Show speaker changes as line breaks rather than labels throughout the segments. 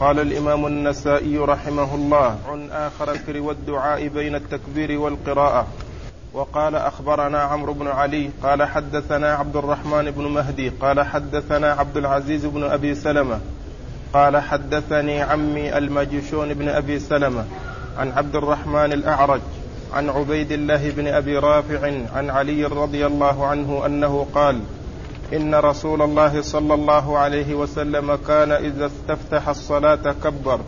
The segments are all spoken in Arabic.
قال الإمام النسائي رحمه الله عن آخر الذكر والدعاء بين التكبير والقراءة وقال أخبرنا عمرو بن علي قال حدثنا عبد الرحمن بن مهدي قال حدثنا عبد العزيز بن أبي سلمة قال حدثني عمي المجشون بن أبي سلمة عن عبد الرحمن الأعرج عن عبيد الله بن أبي رافع عن علي رضي الله عنه أنه قال إن رسول الله صلى الله عليه وسلم كان إذا استفتح الصلاة كبر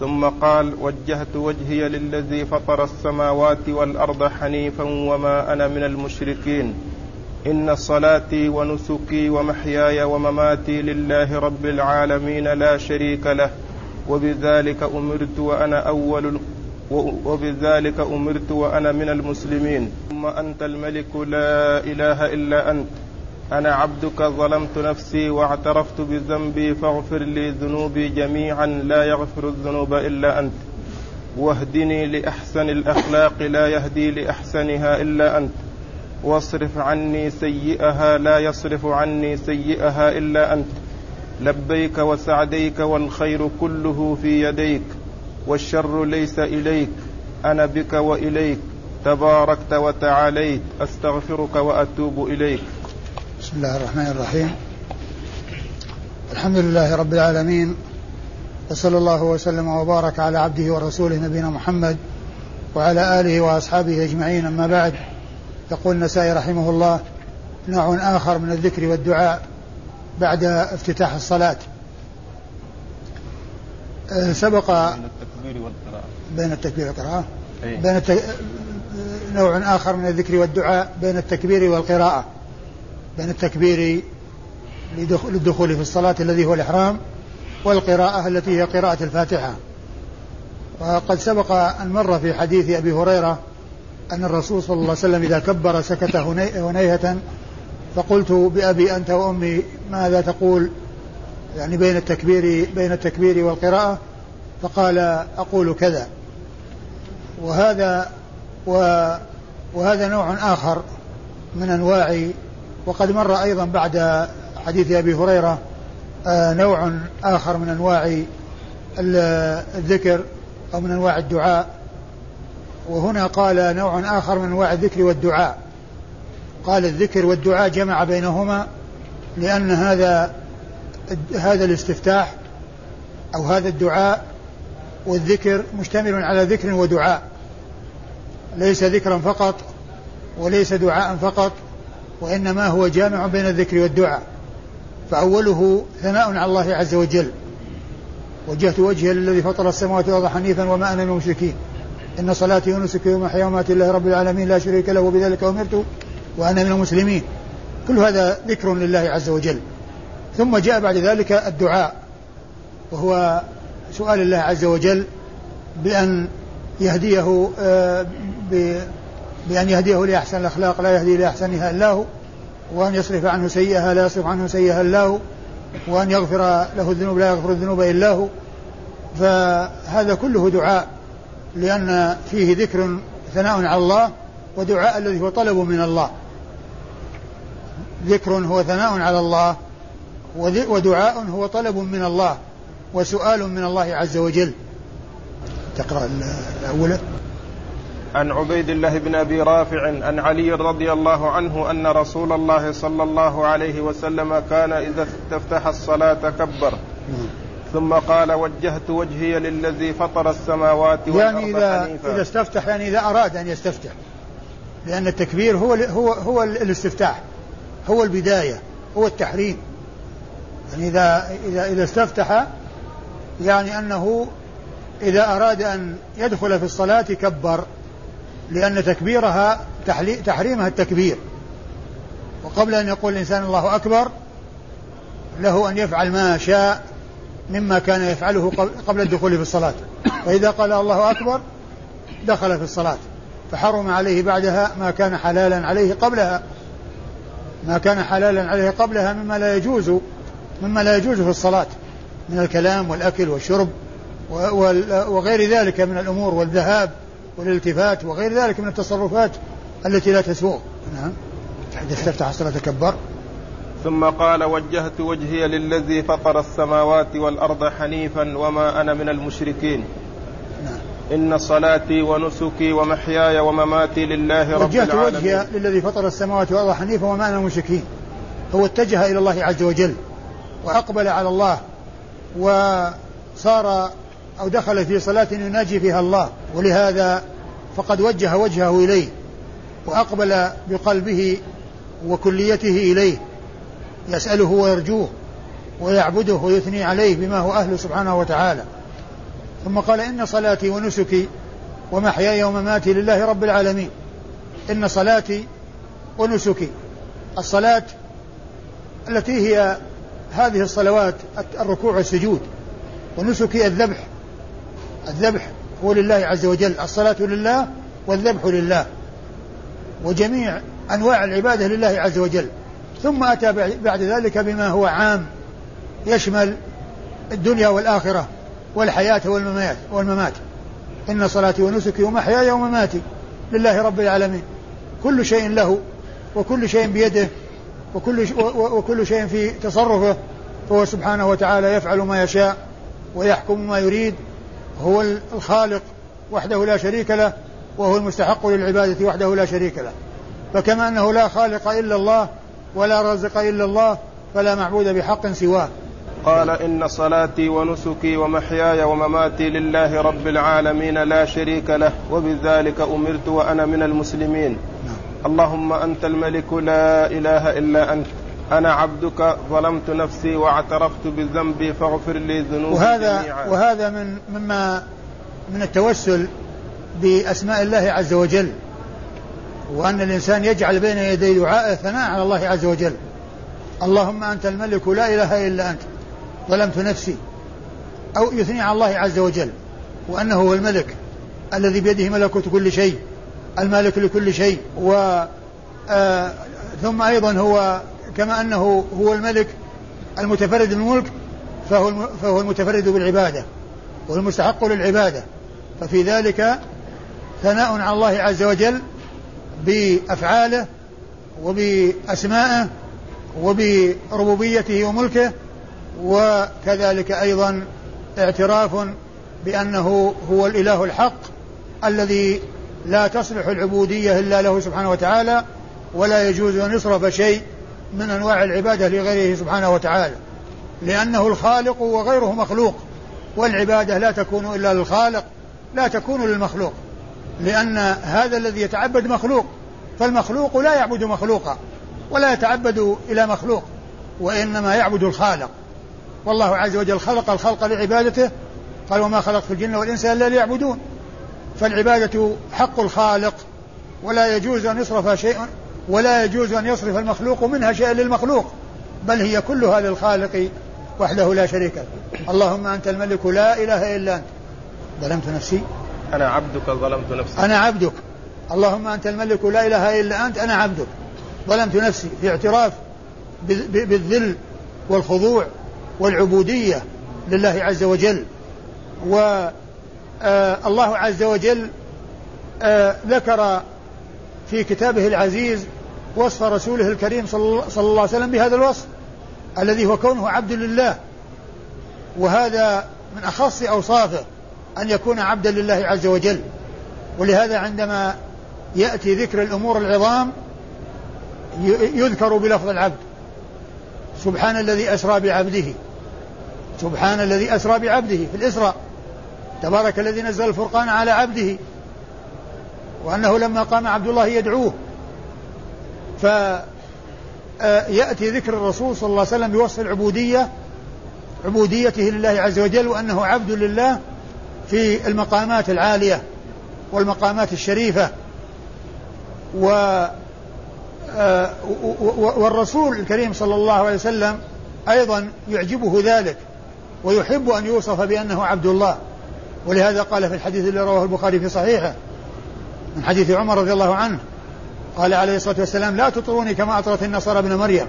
ثم قال وجهت وجهي للذي فطر السماوات والأرض حنيفا وما أنا من المشركين إن صلاتي ونسكي ومحياي ومماتي لله رب العالمين لا شريك له وبذلك أمرت وأنا أول وبذلك أمرت وأنا من المسلمين ثم أنت الملك لا إله إلا أنت أنا عبدك ظلمت نفسي واعترفت بذنبي فاغفر لي ذنوبي جميعا لا يغفر الذنوب إلا أنت واهدني لأحسن الأخلاق لا يهدي لأحسنها إلا أنت واصرف عني سيئها لا يصرف عني سيئها إلا أنت لبيك وسعديك والخير كله في يديك والشر ليس إليك أنا بك وإليك تباركت وتعاليت أستغفرك وأتوب إليك
بسم الله الرحمن الرحيم الحمد لله رب العالمين وصلى الله وسلم وبارك على عبده ورسوله نبينا محمد وعلى آله وأصحابه أجمعين أما بعد يقول النسائي رحمه الله نوع آخر من الذكر والدعاء بعد افتتاح الصلاة أه، سبق بين التكبير
والقراءة بين التكبير والقراءة
إيه. بين أه، نوع آخر من الذكر والدعاء بين التكبير والقراءة بين التكبير للدخول في الصلاة الذي هو الإحرام والقراءة التي هي قراءة الفاتحة وقد سبق أن مر في حديث أبي هريرة أن الرسول صلى الله عليه وسلم إذا كبر سكت هنيهة فقلت بأبي أنت وأمي ماذا تقول يعني بين التكبير بين التكبير والقراءة فقال أقول كذا وهذا و وهذا نوع آخر من أنواع وقد مر أيضا بعد حديث أبي هريرة آه، نوع آخر من أنواع الذكر أو من أنواع الدعاء وهنا قال نوع آخر من أنواع الذكر والدعاء قال الذكر والدعاء جمع بينهما لأن هذا هذا الاستفتاح أو هذا الدعاء والذكر مشتمل على ذكر ودعاء ليس ذكرا فقط وليس دعاء فقط وإنما هو جامع بين الذكر والدعاء فأوله ثناء على الله عز وجل وجهت وجهي الذي فطر السماوات والأرض حنيفا وما أنا من المشركين إن صلاتي ونسكي ومحيا ومماتي لله رب العالمين لا شريك له وبذلك أمرت وأنا من المسلمين كل هذا ذكر لله عز وجل ثم جاء بعد ذلك الدعاء وهو سؤال الله عز وجل بأن يهديه آه، بأن يهديه لأحسن الأخلاق لا يهدي لأحسنها إلا هو وأن يصرف عنه سيئها لا يصرف عنه سيئها إلا هو وأن يغفر له الذنوب لا يغفر الذنوب إلا هو فهذا كله دعاء لأن فيه ذكر ثناء على الله ودعاء الذي هو طلب من الله ذكر هو ثناء على الله ودعاء هو طلب من الله وسؤال من الله عز وجل تقرأ الأولى
عن عبيد الله بن ابي رافع عن علي رضي الله عنه ان رسول الله صلى الله عليه وسلم كان اذا استفتح الصلاه كبر ثم قال وجهت وجهي للذي فطر السماوات والارض يعني اذا
حنيفة. اذا استفتح يعني اذا اراد ان يستفتح لان التكبير هو هو هو الاستفتاح هو البدايه هو التحريم يعني اذا اذا اذا استفتح يعني انه إذا أراد أن يدخل في الصلاة كبر لأن تكبيرها تحريمها التكبير وقبل أن يقول الإنسان الله أكبر له أن يفعل ما شاء مما كان يفعله قبل الدخول في الصلاة فإذا قال الله أكبر دخل في الصلاة فحرم عليه بعدها ما كان حلالا عليه قبلها ما كان حلالا عليه قبلها مما لا يجوز مما لا يجوز في الصلاة من الكلام والأكل والشرب وغير ذلك من الأمور والذهاب والالتفات وغير ذلك من التصرفات التي لا تسوغ نعم استفتح الصلاة تكبر
ثم قال وجهت وجهي للذي فطر السماوات والأرض حنيفا وما أنا من المشركين نعم. إن صلاتي ونسكي ومحياي ومماتي لله رب
وجهت العالمين وجهت وجهي للذي فطر السماوات والأرض حنيفا وما أنا من المشركين هو اتجه إلى الله عز وجل وأقبل على الله وصار أو دخل في صلاة يناجي فيها الله ولهذا فقد وجه وجهه إليه وأقبل بقلبه وكليته إليه يسأله ويرجوه ويعبده ويثني عليه بما هو أهله سبحانه وتعالى ثم قال إن صلاتي ونسكي ومحياي ومماتي لله رب العالمين إن صلاتي ونسكي الصلاة التي هي هذه الصلوات الركوع والسجود ونسكي الذبح الذبح هو لله عز وجل الصلاة لله والذبح لله وجميع أنواع العبادة لله عز وجل ثم أتى بعد ذلك بما هو عام يشمل الدنيا والآخرة والحياة والممات والممات إن صلاتي ونسكي ومحياي ومماتي لله رب العالمين كل شيء له وكل شيء بيده وكل وكل شيء في تصرفه فهو سبحانه وتعالى يفعل ما يشاء ويحكم ما يريد هو الخالق وحده لا شريك له وهو المستحق للعبادة وحده لا شريك له فكما أنه لا خالق إلا الله ولا رازق إلا الله فلا معبود بحق سواه
قال إن صلاتي ونسكي ومحياي ومماتي لله رب العالمين لا شريك له وبذلك أمرت وأنا من المسلمين نعم. اللهم أنت الملك لا إله إلا أنت أنا عبدك ظلمت نفسي واعترفت بذنبي فاغفر لي ذنوبي وهذا
جميعا. وهذا من مما من التوسل بأسماء الله عز وجل وأن الإنسان يجعل بين يدي دعائه ثناء على الله عز وجل اللهم أنت الملك لا إله إلا أنت ظلمت نفسي أو يثني على الله عز وجل وأنه هو الملك الذي بيده ملكوت كل شيء المالك لكل شيء و آه ثم أيضا هو كما أنه هو الملك المتفرد بالملك فهو فهو المتفرد بالعبادة والمستحق للعبادة ففي ذلك ثناء على الله عز وجل بأفعاله وبأسمائه وبربوبيته وملكه وكذلك أيضا اعتراف بأنه هو الإله الحق الذي لا تصلح العبودية إلا له سبحانه وتعالى ولا يجوز أن يصرف شيء من أنواع العبادة لغيره سبحانه وتعالى لأنه الخالق وغيره مخلوق والعبادة لا تكون إلا للخالق لا تكون للمخلوق لأن هذا الذي يتعبد مخلوق فالمخلوق لا يعبد مخلوقا ولا يتعبد إلى مخلوق وإنما يعبد الخالق والله عز وجل خلق الخلق لعبادته قال وما خلقت الجن والإنس إلا ليعبدون فالعبادة حق الخالق ولا يجوز أن يصرف شيء ولا يجوز أن يصرف المخلوق منها شيئا للمخلوق بل هي كلها للخالق وحده لا شريك له اللهم أنت الملك لا إله إلا أنت ظلمت نفسي
أنا عبدك ظلمت نفسي
أنا عبدك اللهم أنت الملك لا إله إلا أنت أنا عبدك ظلمت نفسي في اعتراف بالذل والخضوع والعبودية لله عز وجل و آه، الله عز وجل آه، ذكر في كتابه العزيز وصف رسوله الكريم صلى الله عليه وسلم بهذا الوصف الذي هو كونه عبد لله وهذا من أخص أوصافه أن يكون عبدا لله عز وجل ولهذا عندما يأتي ذكر الأمور العظام يذكر بلفظ العبد سبحان الذي أسرى بعبده سبحان الذي أسرى بعبده في الإسراء تبارك الذي نزل الفرقان على عبده وأنه لما قام عبد الله يدعوه فيأتي آه، ذكر الرسول صلى الله عليه وسلم بوصف العبودية عبوديته لله عز وجل وأنه عبد لله في المقامات العالية والمقامات الشريفة و آه، والرسول الكريم صلى الله عليه وسلم أيضا يعجبه ذلك ويحب أن يوصف بأنه عبد الله ولهذا قال في الحديث الذي رواه البخاري في صحيحه من حديث عمر رضي الله عنه قال عليه الصلاة والسلام لا تطروني كما أطرت النصارى ابن مريم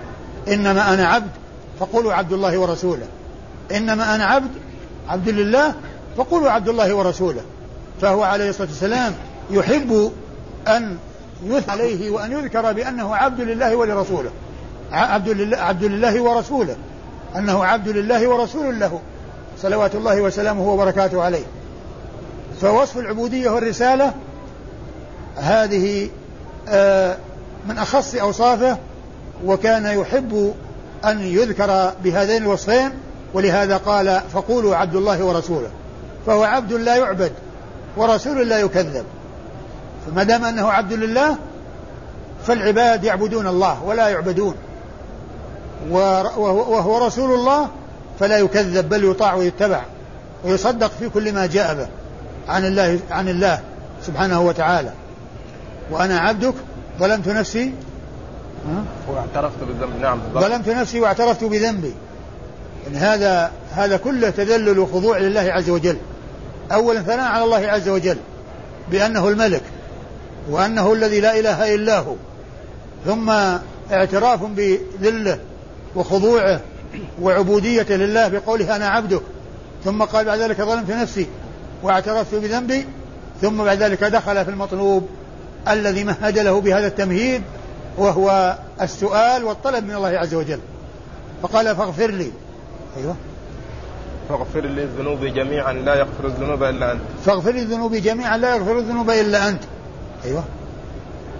إنما أنا عبد فقولوا عبد الله ورسوله إنما أنا عبد عبد لله فقولوا عبد الله ورسوله فهو عليه الصلاة والسلام يحب أن يثنى عليه وأن يذكر بأنه عبد لله ولرسوله عبد لله, عبد لله ورسوله أنه عبد لله ورسول له صلوات الله وسلامه وبركاته عليه فوصف العبودية والرسالة هذه آه، من أخص أوصافه وكان يحب أن يذكر بهذين الوصفين ولهذا قال فقولوا عبد الله ورسوله فهو عبد لا يعبد ورسول لا يكذب فما دام أنه عبد لله فالعباد يعبدون الله ولا يعبدون وهو رسول الله فلا يكذب بل يطاع ويتبع ويصدق في كل ما جاء به عن الله عن الله سبحانه وتعالى وأنا عبدك ظلمت نفسي
واعترفت بالذنب نعم
ظلمت نفسي واعترفت بذنبي إن يعني هذا هذا كله تذلل وخضوع لله عز وجل أولا ثناء على الله عز وجل بأنه الملك وأنه الذي لا إله إلا هو ثم اعتراف بذله وخضوعه وعبوديته لله بقوله أنا عبدك ثم قال بعد ذلك ظلمت نفسي واعترفت بذنبي ثم بعد ذلك دخل في المطلوب الذي مهد له بهذا التمهيد وهو السؤال والطلب من الله عز وجل فقال فاغفر لي
أيوة فاغفر لي الذنوب جميعا لا يغفر الذنوب إلا أنت
فاغفر لي الذنوب جميعا لا يغفر الذنوب إلا أنت
أيوة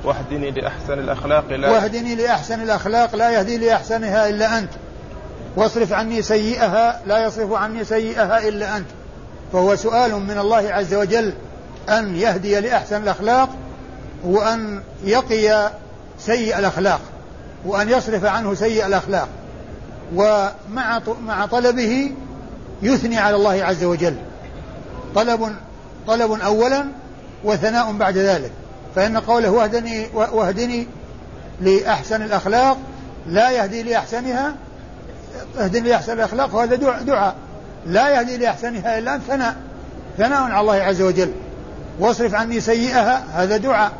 واهدني لأحسن الأخلاق لا
واهدني لأحسن الأخلاق لا يهدي لأحسنها إلا أنت واصرف عني سيئها لا يصرف عني سيئها إلا أنت فهو سؤال من الله عز وجل أن يهدي لأحسن الأخلاق وأن يقي سيء الأخلاق وأن يصرف عنه سيء الأخلاق ومع مع طلبه يثني على الله عز وجل طلب طلب أولا وثناء بعد ذلك فإن قوله واهدني واهدني لأحسن الأخلاق لا يهدي لأحسنها اهدني لأحسن الأخلاق وهذا دعاء لا يهدي لأحسنها إلا ثناء ثناء على الله عز وجل واصرف عني سيئها هذا دعاء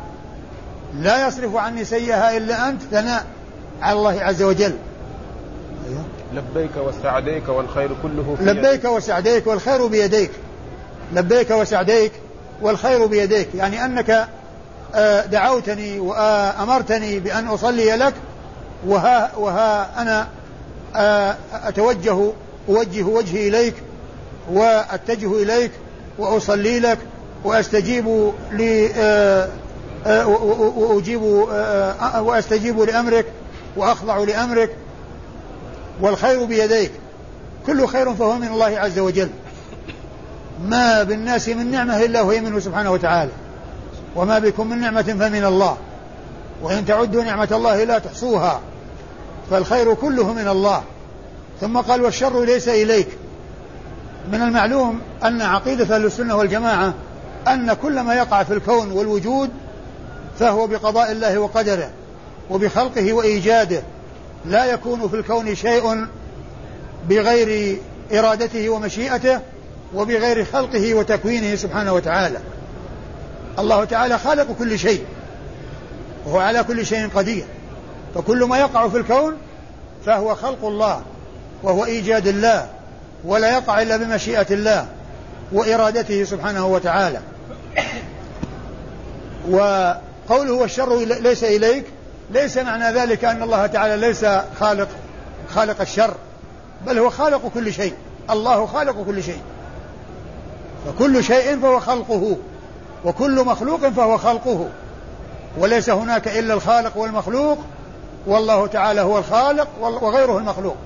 لا يصرف عني سيئها إلا أنت ثناء على الله عز وجل
أيوة. لبيك وسعديك والخير كله في لبيك
وسعديك والخير بيديك لبيك وسعديك والخير بيديك يعني أنك آه، دعوتني وأمرتني بأن أصلي لك وها, وها أنا آه، أتوجه أوجه وجهي إليك وأتجه إليك وأصلي لك وأستجيب لأمرك آه، وأجيب آه، آه، وأستجيب لأمرك وأخضع لأمرك والخير بيديك كل خير فهو من الله عز وجل ما بالناس من نعمة إلا وهي منه سبحانه وتعالى وما بكم من نعمة فمن الله وإن تعدوا نعمة الله لا تحصوها فالخير كله من الله ثم قال والشر ليس إليك من المعلوم أن عقيدة أهل السنة والجماعة أن كل ما يقع في الكون والوجود فهو بقضاء الله وقدره وبخلقه وإيجاده لا يكون في الكون شيء بغير إرادته ومشيئته وبغير خلقه وتكوينه سبحانه وتعالى الله تعالى خالق كل شيء وهو على كل شيء قدير فكل ما يقع في الكون فهو خلق الله وهو إيجاد الله ولا يقع إلا بمشيئة الله وإرادته سبحانه وتعالى و قوله والشر ليس إليك ليس معنى ذلك أن الله تعالى ليس خالق خالق الشر بل هو خالق كل شيء الله خالق كل شيء فكل شيء فهو خلقه وكل مخلوق فهو خلقه وليس هناك إلا الخالق والمخلوق والله تعالى هو الخالق وغيره المخلوق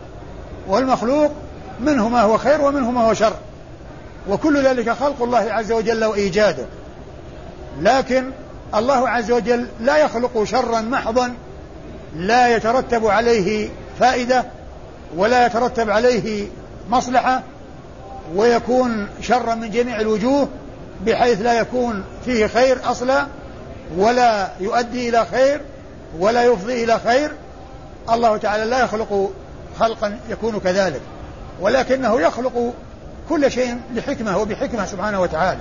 والمخلوق منه ما هو خير ومنه ما هو شر وكل ذلك خلق الله عز وجل وإيجاده لكن الله عز وجل لا يخلق شرا محضا لا يترتب عليه فائدة ولا يترتب عليه مصلحة ويكون شرا من جميع الوجوه بحيث لا يكون فيه خير أصلا ولا يؤدي إلى خير ولا يفضي إلى خير الله تعالى لا يخلق خلقا يكون كذلك ولكنه يخلق كل شيء لحكمة وبحكمة سبحانه وتعالى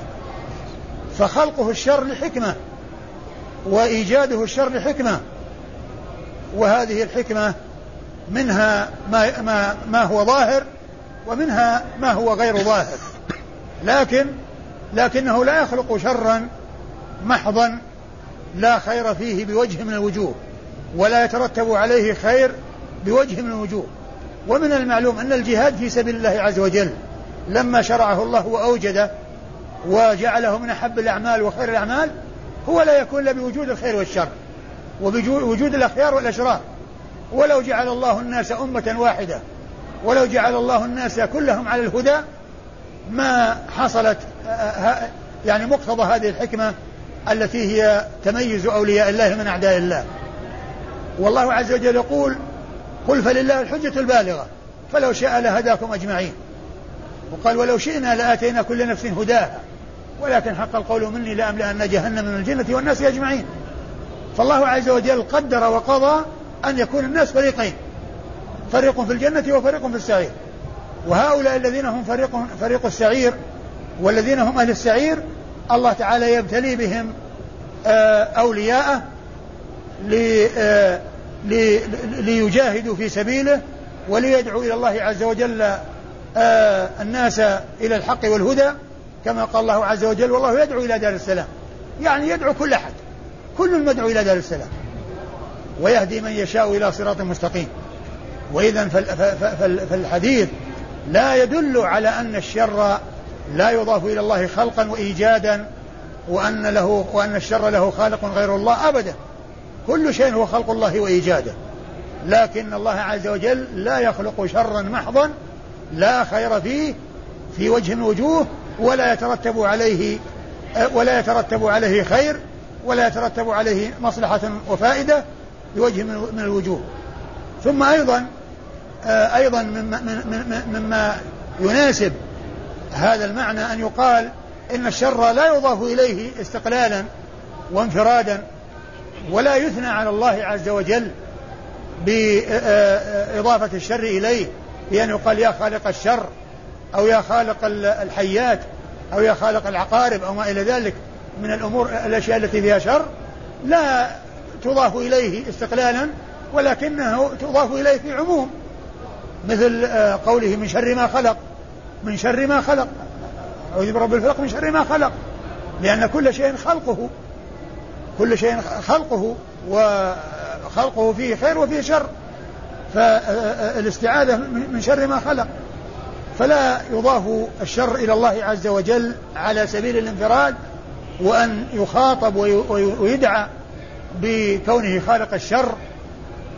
فخلقه الشر لحكمة وإيجاده الشر لحكمة وهذه الحكمة منها ما, ما, ما هو ظاهر ومنها ما هو غير ظاهر لكن لكنه لا يخلق شرا محضا لا خير فيه بوجه من الوجوه ولا يترتب عليه خير بوجه من الوجوه ومن المعلوم أن الجهاد في سبيل الله عز وجل لما شرعه الله وأوجده وجعله من أحب الأعمال وخير الأعمال هو لا يكون إلا بوجود الخير والشر وبوجود الأخيار والأشرار ولو جعل الله الناس أمة واحدة ولو جعل الله الناس كلهم على الهدى ما حصلت آه، آه، يعني مقتضى هذه الحكمة التي هي تميز أولياء الله من أعداء الله والله عز وجل يقول قل فلله الحجة البالغة فلو شاء لهداكم أجمعين وقال ولو شئنا لآتينا كل نفس هداها ولكن حق القول مني لأملأن جهنم من الجنة والناس أجمعين فالله عز وجل قدر وقضى أن يكون الناس فريقين فريق في الجنة وفريق في السعير وهؤلاء الذين هم فريق, فريق السعير والذين هم أهل السعير الله تعالى يبتلي بهم آه، أولياءه آه، ليجاهدوا في سبيله وليدعوا إلى الله عز وجل آه، الناس إلى الحق والهدى كما قال الله عز وجل والله يدعو إلى دار السلام يعني يدعو كل أحد كل مدعو إلى دار السلام ويهدي من يشاء إلى صراط مستقيم وإذا فالحديث لا يدل على أن الشر لا يضاف إلى الله خلقا وإيجادا وأن له وأن الشر له خالق غير الله أبدا كل شيء هو خلق الله وإيجاده لكن الله عز وجل لا يخلق شرا محضا لا خير فيه في وجه وجوه ولا يترتب عليه ولا يترتب عليه خير ولا يترتب عليه مصلحة وفائدة بوجه من الوجوه ثم أيضا آه، أيضا مما يناسب هذا المعنى أن يقال إن الشر لا يضاف إليه استقلالا وانفرادا ولا يثنى على الله عز وجل بإضافة الشر إليه بأن يقال يا خالق الشر أو يا خالق الحيات أو يا خالق العقارب أو ما إلى ذلك من الأمور الأشياء التي فيها شر لا تضاف إليه استقلالا ولكنه تضاف إليه في عموم مثل آه، قوله من شر ما خلق من شر ما خلق أعوذ برب الفلق من شر ما خلق لأن كل شيء خلقه كل شيء خلقه وخلقه فيه خير وفيه شر فالاستعاذة من شر ما خلق فلا يضاف الشر إلى الله عز وجل على سبيل الانفراد وأن يخاطب ويدعى بكونه خالق الشر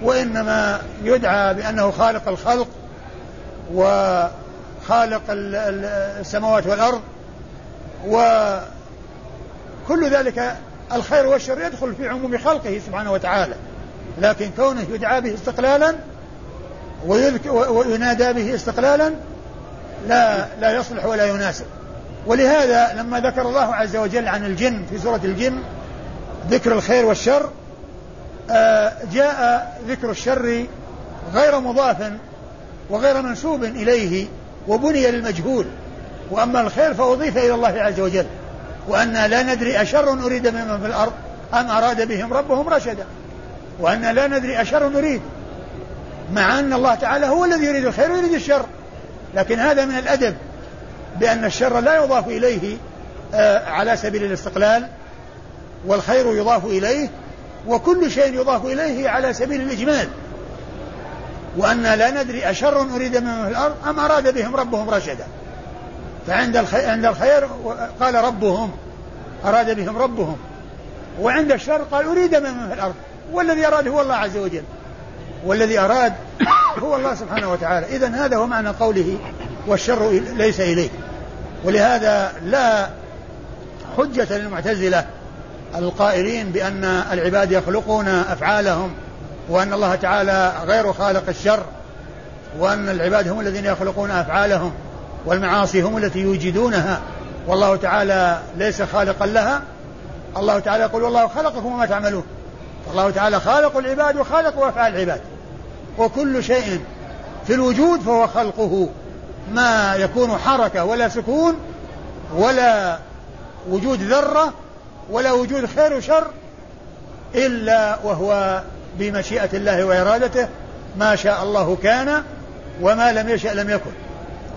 وإنما يدعى بأنه خالق الخلق وخالق السماوات والأرض وكل ذلك الخير والشر يدخل في عموم خلقه سبحانه وتعالى لكن كونه يدعى به استقلالا وينادى به استقلالا لا لا يصلح ولا يناسب ولهذا لما ذكر الله عز وجل عن الجن في سورة الجن ذكر الخير والشر آه، جاء ذكر الشر غير مضاف وغير منسوب إليه وبني للمجهول وأما الخير فأضيف إلى الله عز وجل وأنا لا ندري أشر أريد ممن في الأرض أم أراد بهم ربهم رشدا وأنا لا ندري أشر نريد مع أن الله تعالى هو الذي يريد الخير ويريد الشر لكن هذا من الأدب بأن الشر لا يضاف إليه آه، على سبيل الاستقلال والخير يضاف إليه وكل شيء يضاف إليه على سبيل الإجمال وأن لا ندري أشر أريد من في الأرض أم أراد بهم ربهم رشدا فعند الخير, عند الخير قال ربهم أراد بهم ربهم وعند الشر قال أريد من في الأرض والذي أراد هو الله عز وجل والذي أراد هو الله سبحانه وتعالى إذا هذا هو معنى قوله والشر ليس إليه ولهذا لا حجة للمعتزلة القائلين بأن العباد يخلقون أفعالهم وأن الله تعالى غير خالق الشر وأن العباد هم الذين يخلقون أفعالهم والمعاصي هم التي يوجدونها والله تعالى ليس خالقا لها الله تعالى يقول والله خلقكم وما تعملون الله تعالى خالق العباد وخالق أفعال العباد وكل شيء في الوجود فهو خلقه ما يكون حركة ولا سكون ولا وجود ذرة ولا وجود خير وشر إلا وهو بمشيئة الله وإرادته ما شاء الله كان وما لم يشأ لم يكن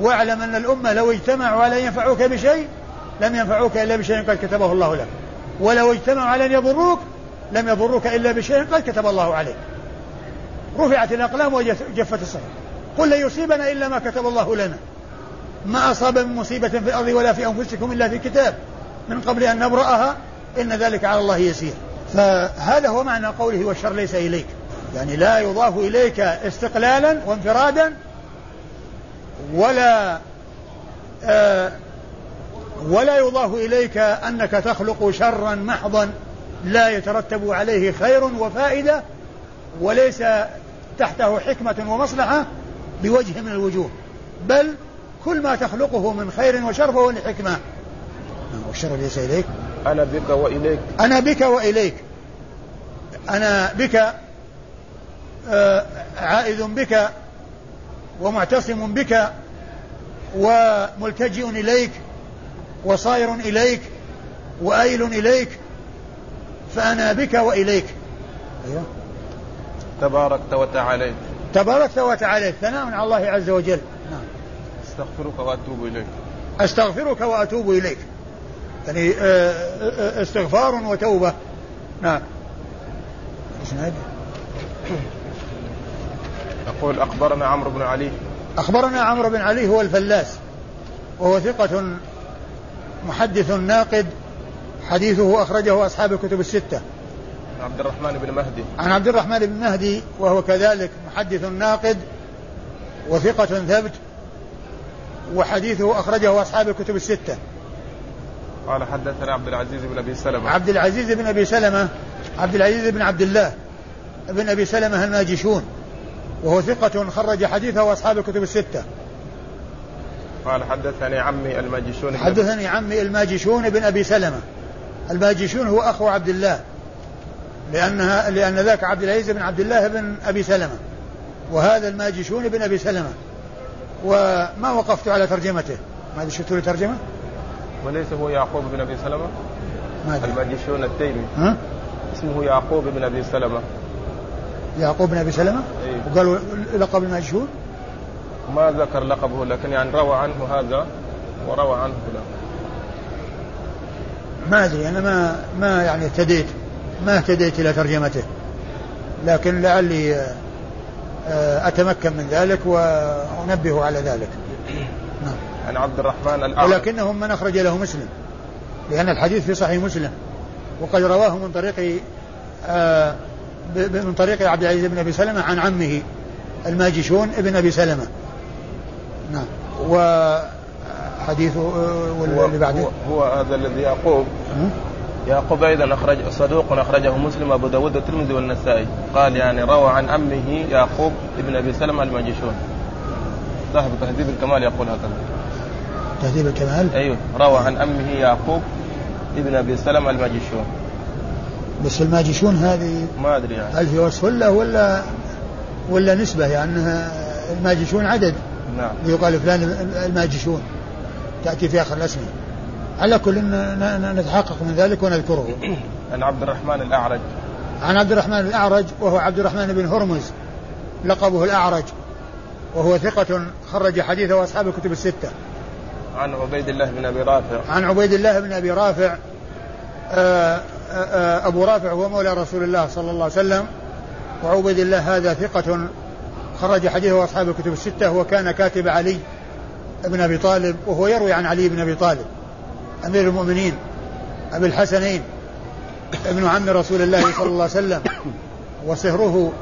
واعلم أن الأمة لو اجتمعوا على أن ينفعوك بشيء لم ينفعوك إلا بشيء قد كتبه الله لك ولو اجتمعوا على أن يضروك لم يضروك إلا بشيء قد كتب الله عليك رفعت الأقلام وجفت الصحف قل لن يصيبنا إلا ما كتب الله لنا ما أصاب من مصيبة في الأرض ولا في أنفسكم إلا في كتاب من قبل أن نبرأها إن ذلك على الله يسير فهذا هو معنى قوله والشر ليس إليك يعني لا يضاف إليك استقلالا وانفرادا ولا آه ولا يضاف إليك أنك تخلق شرا محضا لا يترتب عليه خير وفائدة وليس تحته حكمة ومصلحة بوجه من الوجوه بل كل ما تخلقه من خير وشر فهو لحكمة نعم، والشر ليس إليك
أنا بك وإليك أنا
بك
وإليك
أنا بك آه، عائد بك ومعتصم بك وملتجئ إليك وصائر إليك وأيل إليك فأنا بك وإليك
أيوة. تباركت وتعاليت
تباركت وتعاليت ثناء على الله عز وجل
نعم. استغفرك وأتوب إليك
استغفرك وأتوب إليك يعني آه، آه، آه، استغفار وتوبة
نعم اسناد يقول أخبرنا عمرو بن علي
أخبرنا عمرو بن علي هو الفلاس وهو ثقة محدث ناقد حديثه أخرجه أصحاب الكتب الستة
عبد الرحمن بن مهدي
عن عبد الرحمن بن مهدي وهو كذلك محدث ناقد وثقة ثبت وحديثه أخرجه أصحاب الكتب الستة
قال حدثنا عبد العزيز بن أبي سلمة
عبد العزيز بن أبي سلمة عبد العزيز بن عبد الله بن أبي سلمة الناجشون وهو ثقة خرج حديثه أصحاب الكتب الستة
قال حدثني عمي الماجشون
حدثني عمي الماجشون بن أبي سلمة الباجشون هو أخو عبد الله لأنها لأن ذاك عبد العزيز بن عبد الله بن أبي سلمة وهذا الماجشون بن أبي سلمة وما وقفت على ترجمته ما أدري شفتوا لي ترجمة
وليس هو يعقوب بن أبي سلمة ما الماجشون التيمي ها؟ اسمه يعقوب بن أبي سلمة
يعقوب بن أبي سلمة أيه؟ وقالوا لقب الماجشون
ما ذكر لقبه لكن يعني روى عنه هذا وروى عنه هذا
ما أدري أنا ما ما يعني اهتديت ما اهتديت إلى ترجمته لكن لعلي آه، آه، أتمكن من ذلك وأنبه على ذلك نعم. عن عبد الرحمن الأعرج ولكنهم من أخرج له مسلم لأن الحديث في صحيح مسلم وقد رواه من طريق آه، من طريق عبد العزيز بن أبي سلمة عن عمه الماجشون ابن أبي سلمة نعم حديث آه، واللي بعده هو,
هو هذا الذي يعقوب يعقوب ايضا اخرج صدوق اخرجه مسلم ابو داود والترمذي والنسائي قال يعني روى عن عمه يعقوب ابن ابي سلمه المجشون صاحب تهذيب الكمال يقول هكذا
تهذيب الكمال؟
ايوه روى عن عمه يعقوب ابن ابي سلمه المجشون
بس الماجشون هذه ما ادري يعني هل في وصف ولا ولا ولا نسبه يعني الماجشون عدد نعم يقال فلان الماجشون تأتي في آخر الأسماء على كل نتحقق من ذلك ونذكره
عن عبد الرحمن الأعرج
عن عبد الرحمن الأعرج وهو عبد الرحمن بن هرمز لقبه الأعرج وهو ثقة خرج حديثه أصحاب الكتب الستة
عن عبيد الله بن أبي رافع عن عبيد الله بن أبي
رافع آآ آه، آآ آه، آه، أبو رافع هو مولى رسول الله صلى الله عليه وسلم وعبيد الله هذا ثقة خرج حديثه أصحاب الكتب الستة وكان كاتب علي بن أبي طالب وهو يروي عن علي بن أبي طالب أمير المؤمنين أبي الحسنين ابن عم رسول الله صلى الله عليه وسلم وصهره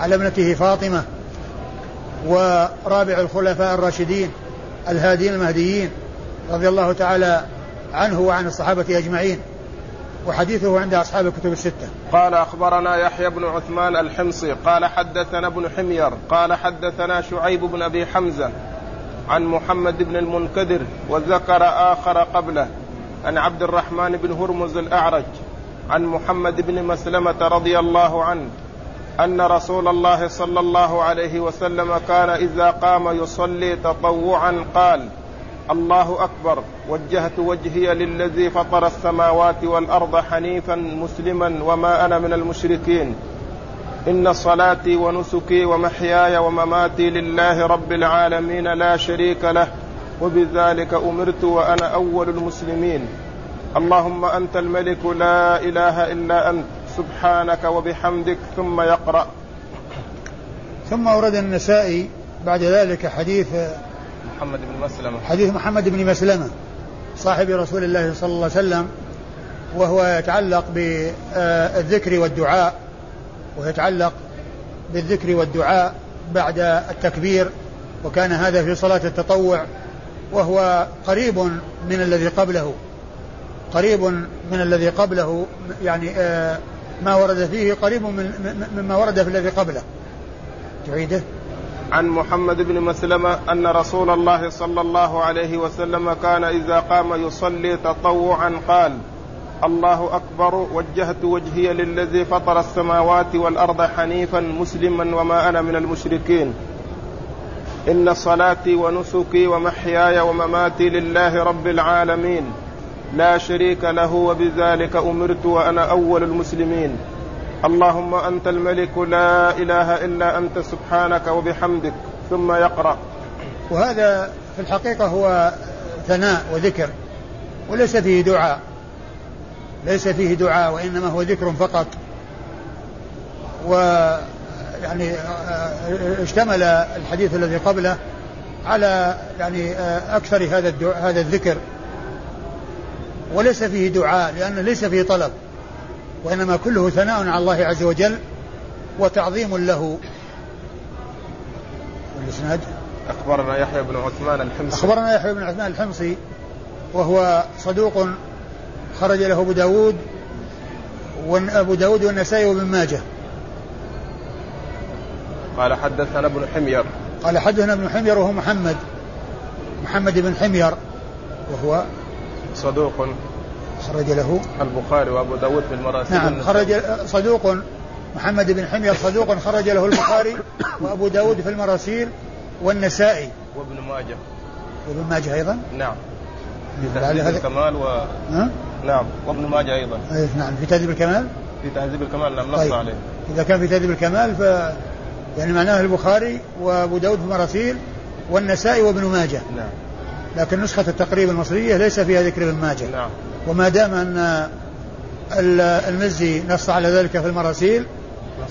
على ابنته فاطمة ورابع الخلفاء الراشدين الهادين المهديين رضي الله تعالى عنه وعن الصحابة أجمعين وحديثه عند أصحاب الكتب الستة
قال أخبرنا يحيى بن عثمان الحمصي قال حدثنا ابن حمير قال حدثنا شعيب بن أبي حمزة عن محمد بن المنكدر وذكر آخر قبله عن عبد الرحمن بن هرمز الأعرج عن محمد بن مسلمة رضي الله عنه أن رسول الله صلى الله عليه وسلم كان إذا قام يصلي تطوعا قال الله أكبر وجهت وجهي للذي فطر السماوات والأرض حنيفا مسلما وما أنا من المشركين ان صلاتي ونسكي ومحياي ومماتي لله رب العالمين لا شريك له وبذلك امرت وانا اول المسلمين اللهم انت الملك لا اله الا انت سبحانك وبحمدك ثم يقرا
ثم أورد النسائي بعد ذلك حديث
محمد بن مسلمة حديث محمد بن مسلمة
صاحب رسول الله صلى الله عليه وسلم وهو يتعلق بالذكر والدعاء ويتعلق بالذكر والدعاء بعد التكبير وكان هذا في صلاة التطوع وهو قريب من الذي قبله قريب من الذي قبله يعني آه ما ورد فيه قريب من مما ورد في الذي قبله تعيده
عن محمد بن مسلمة أن رسول الله صلى الله عليه وسلم كان إذا قام يصلي تطوعا قال الله اكبر وجهت وجهي للذي فطر السماوات والارض حنيفا مسلما وما انا من المشركين ان صلاتي ونسكي ومحياي ومماتي لله رب العالمين لا شريك له وبذلك امرت وانا اول المسلمين اللهم انت الملك لا اله الا انت سبحانك وبحمدك ثم يقرا
وهذا في الحقيقه هو ثناء وذكر وليس فيه دعاء ليس فيه دعاء وإنما هو ذكر فقط و يعني آه، آه، اشتمل الحديث الذي قبله على يعني آه، أكثر هذا الدعاء هذا الذكر وليس فيه دعاء لأنه ليس فيه طلب وإنما كله ثناء على الله عز وجل وتعظيم له
الإسناد أخبرنا يحيى بن عثمان الحمصي أخبرنا يحيى بن عثمان الحمصي
وهو صدوق خرج له أبو داود أبو داود والنسائي وابن ماجه
قال حدثنا ابن حمير
قال حدثنا ابن حمير وهو محمد محمد بن حمير وهو
صدوق
خرج له
البخاري وابو داود في المراسيل نعم
خرج صدوق محمد بن حمير صدوق خرج له البخاري وابو داود في المراسيل والنسائي
وابن ماجه
وابن ماجه ايضا
نعم بتحديد الكمال و ها؟ نعم وابن ماجه ايضا
اي نعم في تهذيب الكمال
في تهذيب الكمال نعم نص طيب. عليه
اذا كان في تهذيب الكمال ف يعني معناه البخاري وابو داود في المراسيل والنسائي وابن ماجه نعم لكن نسخة التقريب المصرية ليس فيها ذكر ابن ماجه نعم وما دام أن المزي نص على ذلك في المراسيل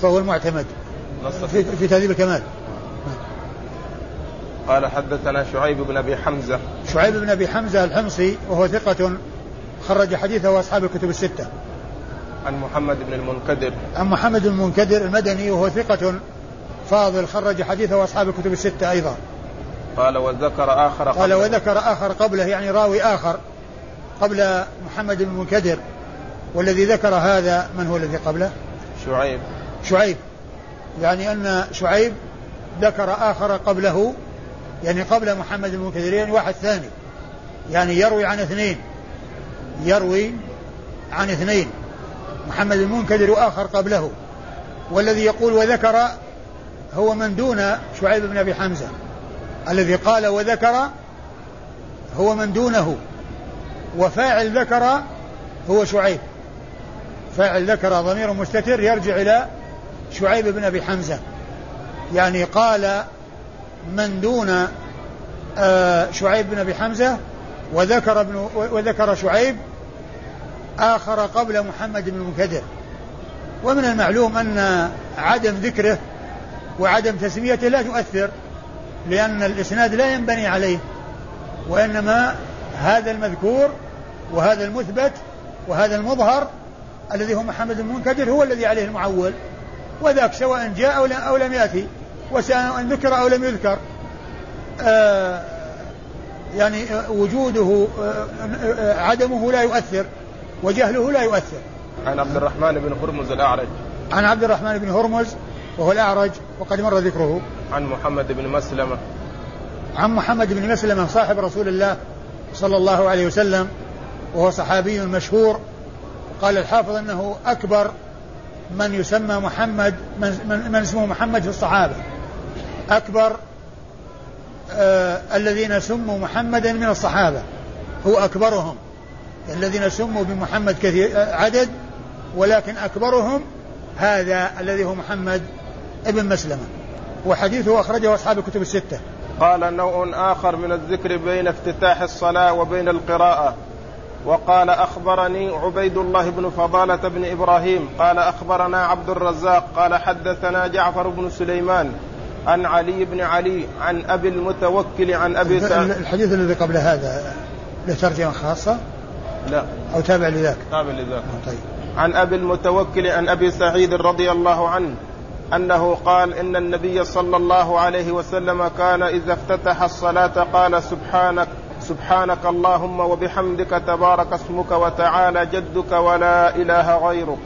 فهو المعتمد نص في, في تهذيب الكمال
قال حدثنا شعيب بن ابي حمزه
شعيب بن ابي حمزه الحمصي وهو ثقة خرج حديثه أصحاب الكتب
الستة عن محمد بن المنكدر
عن محمد بن المنكدر المدني وهو ثقة فاضل خرج حديثه أصحاب الكتب الستة أيضا
قال وذكر آخر
قبله قال وذكر آخر قبله يعني راوي آخر قبل محمد بن المنكدر والذي ذكر هذا من هو الذي قبله
شعيب
شعيب يعني أن شعيب ذكر آخر قبله يعني قبل محمد بن المنكدر يعني واحد ثاني يعني يروي عن اثنين يروي عن اثنين محمد المنكدر وآخر قبله والذي يقول وذكر هو من دون شعيب بن أبي حمزة الذي قال وذكر هو من دونه وفاعل ذكر هو شعيب فاعل ذكر ضمير مستتر يرجع إلى شعيب بن أبي حمزة يعني قال من دون آه، شعيب بن أبي حمزة وذكر ابن وذكر شعيب آخر قبل محمد بن المنكدر ومن المعلوم أن عدم ذكره وعدم تسميته لا تؤثر لأن الإسناد لا ينبني عليه وإنما هذا المذكور وهذا المثبت وهذا المظهر الذي هو محمد المنكدر هو الذي عليه المعول وذاك سواء جاء أو لم يأتي وسواء ذكر أو لم يذكر آه يعني آه، وجوده آه، آه، عدمه لا يؤثر وجهله لا يؤثر
عن عبد الرحمن بن هرمز الأعرج
عن عبد الرحمن بن هرمز وهو الأعرج وقد مر ذكره
عن محمد بن مسلمة
عن محمد بن مسلمة صاحب رسول الله صلى الله عليه وسلم وهو صحابي مشهور قال الحافظ أنه أكبر من يسمى محمد من, من, اسمه محمد في الصحابة أكبر آه، الذين سموا محمدا من الصحابة هو أكبرهم الذين سموا بمحمد كثير آه، عدد ولكن أكبرهم هذا الذي هو محمد ابن مسلمة وحديثه أخرجه أصحاب الكتب الستة
قال نوع آخر من الذكر بين افتتاح الصلاة وبين القراءة وقال أخبرني عبيد الله بن فضالة بن إبراهيم قال أخبرنا عبد الرزاق قال حدثنا جعفر بن سليمان عن علي بن علي عن أبي المتوكل عن أبي سعيد
الحديث الذي قبل هذا له ترجمة خاصة؟ لا أو تابع لذاك
تابع لذاك آه، طيب عن أبي المتوكل عن أبي سعيد رضي الله عنه أنه قال إن النبي صلى الله عليه وسلم كان إذا افتتح الصلاة قال سبحانك سبحانك اللهم وبحمدك تبارك اسمك وتعالى جدك ولا إله غيرك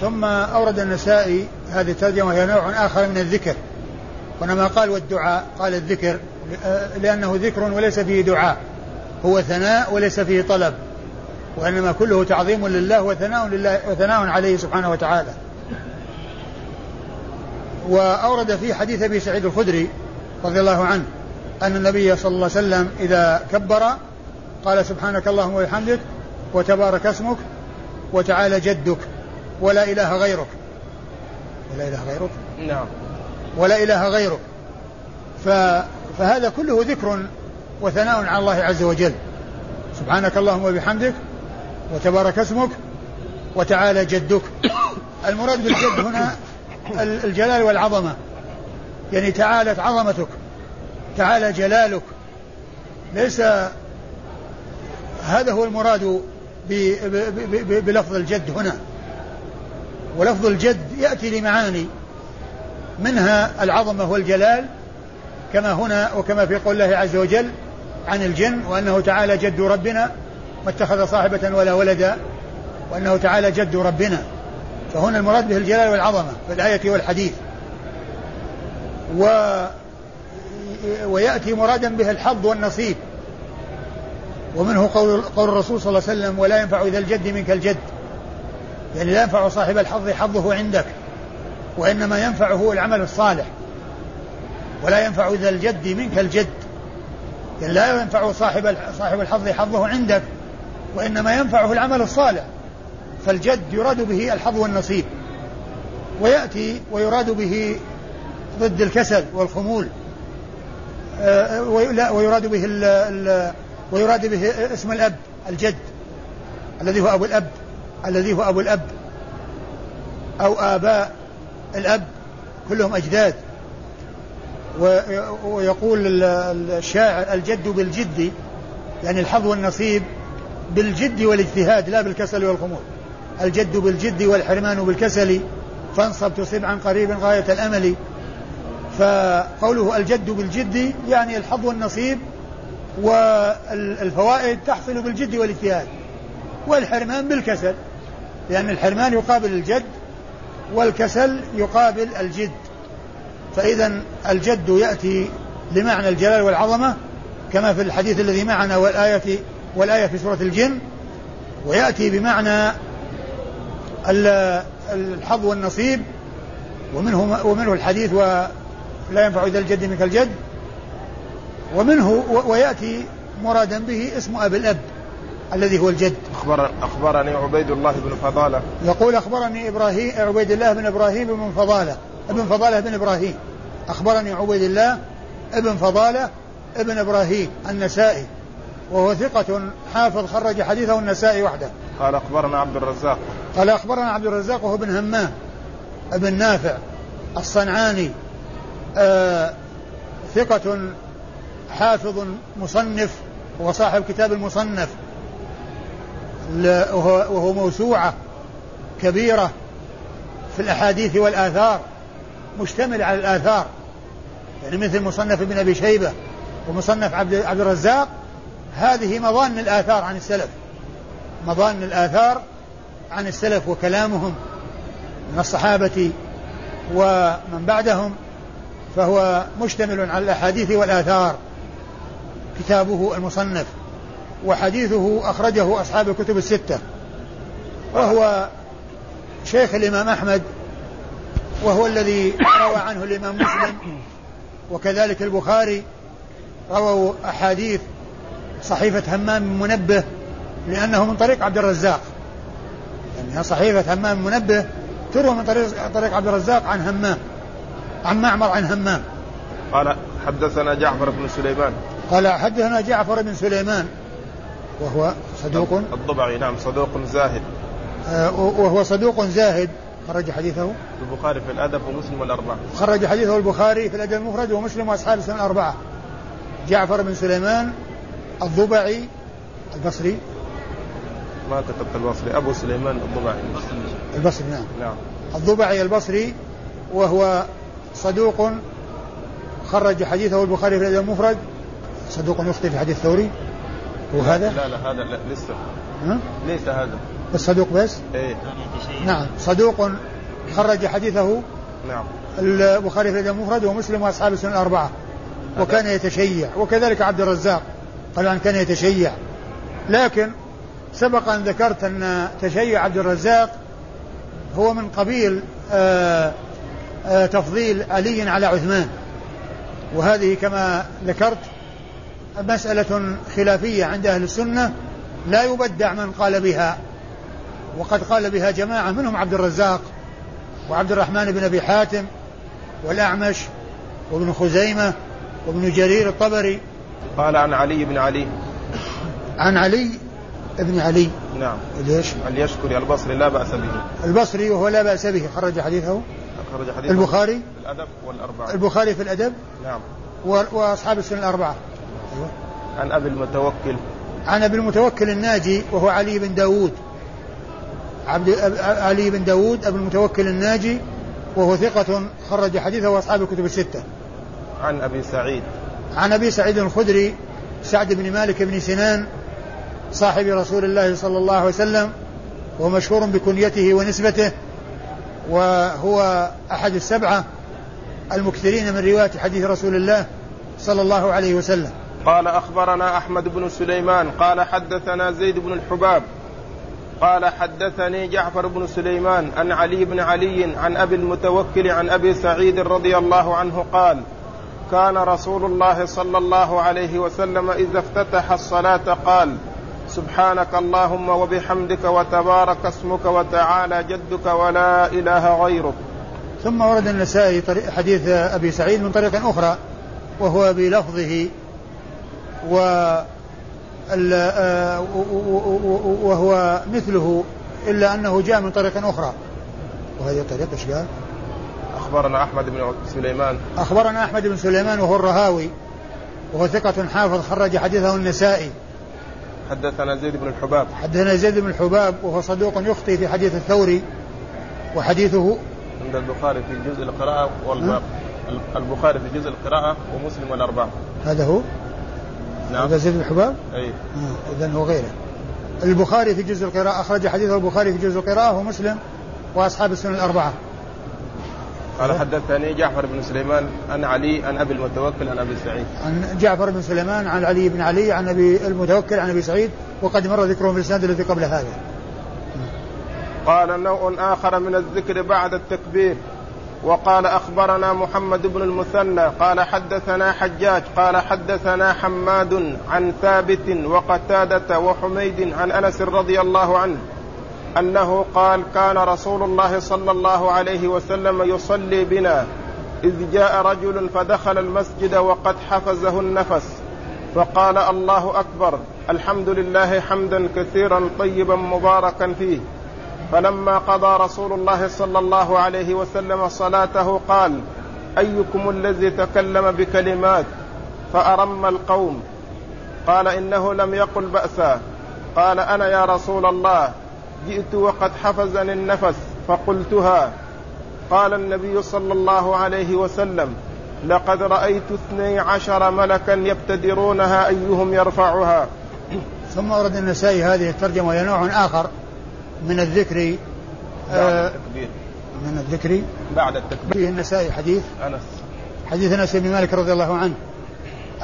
ثم أورد النسائي هذه الترجمة وهي نوع آخر من الذكر وإنما قال والدعاء قال الذكر لأنه ذكر وليس فيه دعاء هو ثناء وليس فيه طلب وإنما كله تعظيم لله وثناء لله وثناء عليه سبحانه وتعالى وأورد في حديث أبي سعيد الخدري رضي الله عنه أن النبي صلى الله عليه وسلم إذا كبر قال سبحانك اللهم وبحمدك وتبارك اسمك وتعالى جدك ولا إله غيرك ولا إله غيرك نعم ولا إله غيره فهذا كله ذكر وثناء على الله عز وجل سبحانك اللهم وبحمدك وتبارك اسمك وتعالى جدك المراد بالجد هنا الجلال والعظمة يعني تعالت عظمتك تعالى جلالك ليس هذا هو المراد بلفظ الجد هنا ولفظ الجد يأتي لمعاني منها العظمة والجلال كما هنا وكما في قول الله عز وجل عن الجن وأنه تعالى جد ربنا ما اتخذ صاحبة ولا ولدا وأنه تعالى جد ربنا فهنا المراد به الجلال والعظمة في الآية والحديث و ويأتي مرادا به الحظ والنصيب ومنه قول, قول الرسول صلى الله عليه وسلم ولا ينفع ذا الجد منك الجد يعني لا ينفع صاحب الحظ حظه عندك وإنما ينفعه العمل الصالح ولا ينفع ذا الجد منك الجد لا ينفع صاحب صاحب الحظ حظه عندك وإنما ينفعه العمل الصالح فالجد يراد به الحظ والنصيب ويأتي ويراد به ضد الكسل والخمول آه، ويراد به ويراد به اسم الأب الجد الذي هو أبو الأب الذي هو أبو الأب أو آباء الأب كلهم أجداد ويقول الشاعر الجد بالجد يعني الحظ والنصيب بالجد والاجتهاد لا بالكسل والخمول الجد بالجد والحرمان بالكسل فانصب تصيب عن قريب غاية الأمل فقوله الجد بالجد يعني الحظ والنصيب والفوائد تحصل بالجد والاجتهاد والحرمان بالكسل لأن الحرمان يقابل الجد والكسل يقابل الجد فإذا الجد يأتي لمعنى الجلال والعظمة كما في الحديث الذي معنا والآية والآية في سورة الجن ويأتي بمعنى الحظ والنصيب ومنه ومنه الحديث ولا ينفع ذا الجد منك الجد ومنه ويأتي مرادا به اسم أب الأب الذي هو الجد
أخبر أخبرني عبيد الله بن فضالة
يقول أخبرني إبراهيم عبيد الله بن إبراهيم بن فضالة ابن فضالة بن إبراهيم أخبرني عبيد الله ابن فضالة ابن إبراهيم النسائي وهو ثقة حافظ خرج حديثه النسائي وحده
قال أخبرنا عبد الرزاق
قال أخبرنا عبد الرزاق وهو ابن همام ابن نافع الصنعاني آه ثقة حافظ مصنف وصاحب كتاب المصنف وهو موسوعة كبيرة في الأحاديث والآثار مشتمل على الآثار يعني مثل مصنف ابن أبي شيبة ومصنف عبد عبد الرزاق هذه مظان الآثار عن السلف مظان الآثار عن السلف وكلامهم من الصحابة ومن بعدهم فهو مشتمل على الأحاديث والآثار كتابه المصنف وحديثه أخرجه أصحاب الكتب الستة وهو شيخ الإمام أحمد وهو الذي روى عنه الإمام مسلم وكذلك البخاري رووا أحاديث صحيفة همام منبه لأنه من طريق عبد الرزاق يعني صحيفة همام منبه تروى من طريق طريق عبد الرزاق عن همام عن معمر عن همام
قال حدثنا جعفر بن سليمان
قال حدثنا جعفر بن سليمان وهو صدوق
الضبعي نعم صدوق زاهد
آه، وهو صدوق زاهد خرج حديثه
البخاري في الأدب ومسلم
والأربعة خرج حديثه البخاري في الأدب المفرد ومسلم وأصحاب السنة الأربعة جعفر بن سليمان الضبعي البصري
ما كتبت البصري أبو سليمان الضبعي
البصري نعم نعم الضبعي البصري وهو صدوق خرج حديثه البخاري في الأدب المفرد صدوق يخطئ في حديث ثوري وهذا؟ لا لا
هذا لا لسه ها؟ ليس هذا
الصدوق بس؟ ايه نعم صدوق خرج حديثه نعم البخاري في المفرد ومسلم واصحاب السنن الاربعه وكان يتشيع وكذلك عبد الرزاق طبعا كان يتشيع لكن سبق ان ذكرت ان تشيع عبد الرزاق هو من قبيل آآ آه، آآ آه، تفضيل علي على عثمان وهذه كما ذكرت مسألة خلافية عند أهل السنة لا يبدع من قال بها وقد قال بها جماعة منهم عبد الرزاق وعبد الرحمن بن أبي حاتم والأعمش وابن خزيمة وابن جرير الطبري
قال عن علي بن علي
عن علي ابن علي
نعم ليش؟ اليشكري البصري لا بأس به
البصري وهو لا بأس به خرج حديثه خرج حديثه البخاري في الأدب والأربعة البخاري في الأدب نعم وأصحاب السنة الأربعة
عن أبي المتوكل
عن أبي المتوكل الناجي وهو علي بن داود عبد علي بن داود أبو المتوكل الناجي وهو ثقة خرج حديثه وأصحاب الكتب الستة
عن أبي سعيد
عن أبي سعيد الخدري سعد بن مالك بن سنان صاحب رسول الله صلى الله عليه وسلم ومشهور بكنيته ونسبته وهو أحد السبعة المكثرين من رواية حديث رسول الله صلى الله عليه وسلم
قال اخبرنا احمد بن سليمان قال حدثنا زيد بن الحباب قال حدثني جعفر بن سليمان عن علي بن علي عن ابي المتوكل عن ابي سعيد رضي الله عنه قال كان رسول الله صلى الله عليه وسلم اذا افتتح الصلاه قال سبحانك اللهم وبحمدك وتبارك اسمك وتعالى جدك ولا اله غيرك
ثم ورد النسائي حديث ابي سعيد من طريق اخرى وهو بلفظه و وهو مثله إلا أنه جاء من طريق أخرى وهذه الطريقة إيش قال؟
أخبرنا أحمد بن سليمان
أخبرنا أحمد بن سليمان وهو الرهاوي وهو ثقة حافظ خرج حديثه النسائي
حدثنا زيد بن الحباب
حدثنا زيد بن الحباب وهو صدوق يخطي في حديث الثوري وحديثه
عند البخاري في جزء القراءة والباب البخاري في جزء القراءة ومسلم والأربعة
هذا هو نعم هذا زيد بن حباب اي آه، اذا هو غيره البخاري في جزء القراءة أخرج حديث البخاري في جزء القراءة ومسلم وأصحاب السنن الأربعة
قال حدثني جعفر بن سليمان عن علي عن ابي المتوكل عن ابي سعيد.
عن جعفر بن سليمان عن علي بن علي عن ابي المتوكل عن ابي سعيد وقد مر ذكره في الاسناد الذي قبل هذا.
قال نوع اخر من الذكر بعد التكبير وقال اخبرنا محمد بن المثنى قال حدثنا حجاج قال حدثنا حماد عن ثابت وقتاده وحميد عن انس رضي الله عنه انه قال كان رسول الله صلى الله عليه وسلم يصلي بنا اذ جاء رجل فدخل المسجد وقد حفزه النفس فقال الله اكبر الحمد لله حمدا كثيرا طيبا مباركا فيه فلما قضى رسول الله صلى الله عليه وسلم صلاته قال ايكم الذي تكلم بكلمات فارم القوم قال انه لم يقل باسا قال انا يا رسول الله جئت وقد حفزني النفس فقلتها قال النبي صلى الله عليه وسلم لقد رايت اثني عشر ملكا يبتدرونها ايهم يرفعها
ثم ورد النسائي هذه الترجمه وهي نوع اخر من الذكر
بعد آه، التكبير
من الذكر بعد التكبير فيه النسائي حديث أنس حديث أنس بن مالك رضي الله عنه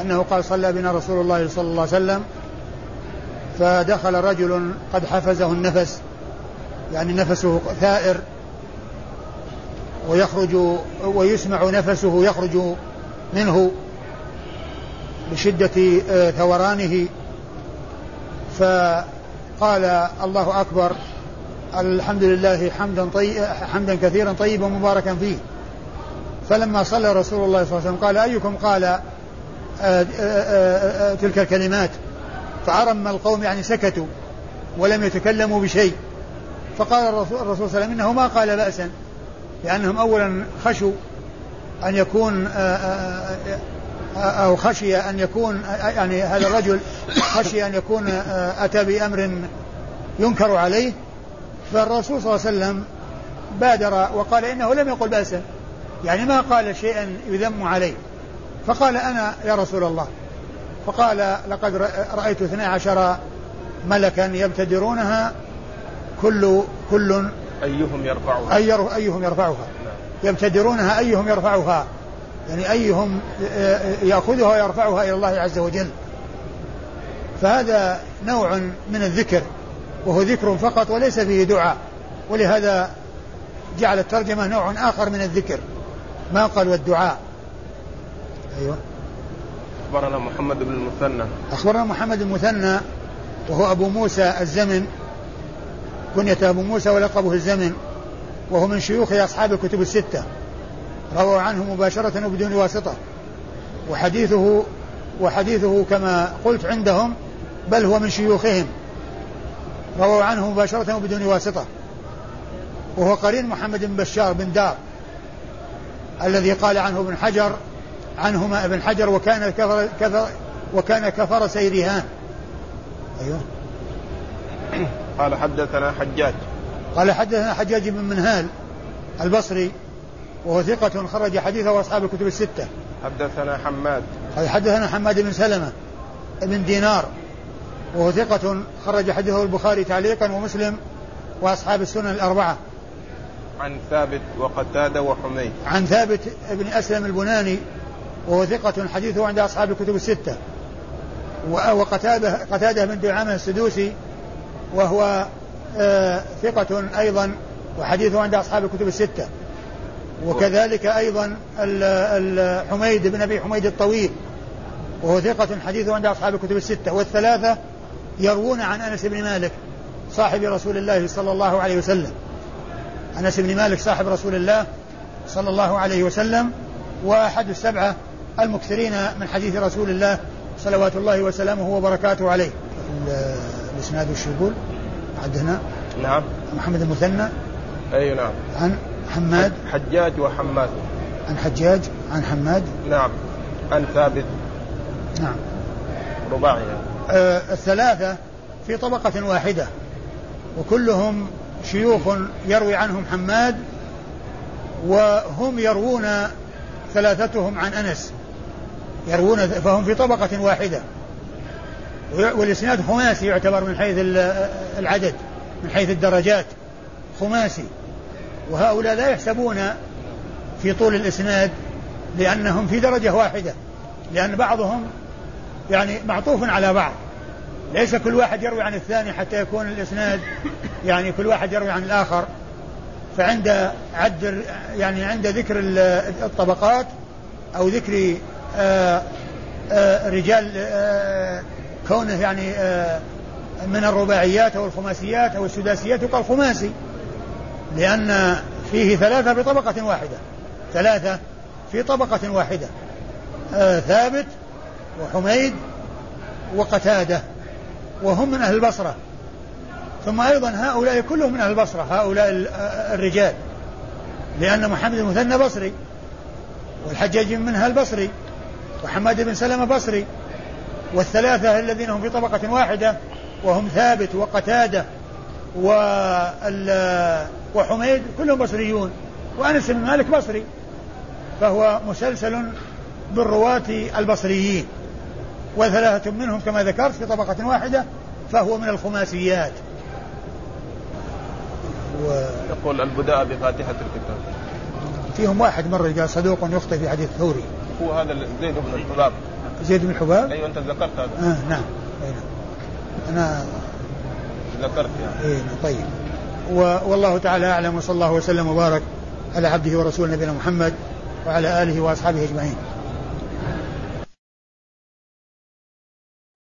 أنه قال صلى بنا رسول الله صلى الله عليه وسلم فدخل رجل قد حفزه النفس يعني نفسه ثائر ويخرج ويسمع نفسه يخرج منه لشدة آه، ثورانه فقال الله أكبر الحمد لله حمدا طي... حمدا كثيرا طيبا مباركا فيه فلما صلى رسول الله صلى الله عليه وسلم قال أيكم قال آآ آه، آآ آه، آآ آه، تلك الكلمات فعرم القوم يعني سكتوا ولم يتكلموا بشيء فقال الرسول صلى الله عليه وسلم إنه ما قال بأسا لأنهم أولا خشوا أن يكون أو خشي أن يكون يعني هذا الرجل خشي أن يكون أتى بأمر ينكر عليه فالرسول صلى الله عليه وسلم بادر وقال إنه لم يقل بأسا يعني ما قال شيئا يذم عليه فقال أنا يا رسول الله فقال لقد رأيت اثنى عشر ملكا يبتدرونها كل كل
أيهم يرفعها أي أيهم يرفعها
نعم. يبتدرونها أيهم يرفعها يعني أيهم يأخذها ويرفعها إلى الله عز وجل فهذا نوع من الذكر وهو ذكر فقط وليس فيه دعاء ولهذا جعل الترجمة نوع آخر من الذكر ما قال
والدعاء أيوة أخبرنا محمد بن المثنى
أخبرنا محمد المثنى وهو أبو موسى الزمن كنية أبو موسى ولقبه الزمن وهو من شيوخ أصحاب الكتب الستة روى عنه مباشرة وبدون واسطة وحديثه وحديثه كما قلت عندهم بل هو من شيوخهم رووا عنه مباشرة وبدون واسطة وهو قرين محمد بن بشار بن دار الذي قال عنه ابن حجر عنهما ابن حجر وكان كفر, كفر وكان كفر سيرهان
أيوه قال حدثنا حجاج
قال حدثنا حجاج بن منهال البصري وهو ثقة خرج حديثه واصحاب الكتب الستة
حدثنا حماد
قال حدثنا حماد بن سلمة بن دينار وهو ثقة خرج حديثه البخاري تعليقا ومسلم وأصحاب السنن الأربعة
عن ثابت وقتادة وحميد
عن ثابت بن أسلم البناني وهو ثقة حديثه عند أصحاب الكتب الستة وقتادة قتادة بن دعامة السدوسي وهو آه، ثقة أيضا وحديثه عند أصحاب الكتب الستة وكذلك أيضا حميد بن أبي حميد الطويل وهو ثقة حديثه عند أصحاب الكتب الستة والثلاثة يروون عن أنس بن مالك صاحب رسول الله صلى الله عليه وسلم أنس بن مالك صاحب رسول الله صلى الله عليه وسلم وأحد السبعة المكثرين من حديث رسول الله صلوات الله وسلامه وبركاته عليه آه، الإسناد وش يقول عدنا نعم محمد المثنى
أي نعم
عن حماد
حجاج وحماد
عن حجاج عن حماد
نعم عن ثابت
نعم رباعي آه، الثلاثة في طبقة واحدة وكلهم شيوخ يروي عنهم حماد وهم يروون ثلاثتهم عن أنس يروون فهم في طبقة واحدة والإسناد خماسي يعتبر من حيث العدد من حيث الدرجات خماسي وهؤلاء لا يحسبون في طول الإسناد لأنهم في درجة واحدة لأن بعضهم يعني معطوف على بعض ليس كل واحد يروي عن الثاني حتى يكون الإسناد يعني كل واحد يروي عن الآخر فعند عد يعني عند ذكر الطبقات أو ذكر آه، آه، رجال آه، كونه يعني من الرباعيات أو الخماسيات أو السداسيات يقال خماسي لأن فيه ثلاثة بطبقة واحدة ثلاثة في طبقة واحدة ثابت وحميد وقتادة وهم من أهل البصرة ثم أيضا هؤلاء كلهم من أهل البصرة هؤلاء آه، الرجال لأن محمد المثنى بصري والحجاج بن اهل البصري وحماد بن سلمة بصري والثلاثة الذين هم في طبقة واحدة وهم ثابت وقتادة آه، وحميد كلهم بصريون وأنس بن مالك بصري فهو مسلسل بالرواة البصريين وثلاثة منهم كما ذكرت في طبقة واحدة فهو من الخماسيات
و... يقول البداء بفاتحة الكتاب
فيهم واحد مرة قال صدوق يخطئ في حديث ثوري
هو هذا زيد بن الحباب
زيد بن الحباب
ايوه انت ذكرت
هذا آه نعم نعم انا
ذكرت
يعني اي نعم، طيب و... والله تعالى اعلم وصلى الله وسلم وبارك على عبده ورسوله نبينا محمد وعلى اله واصحابه اجمعين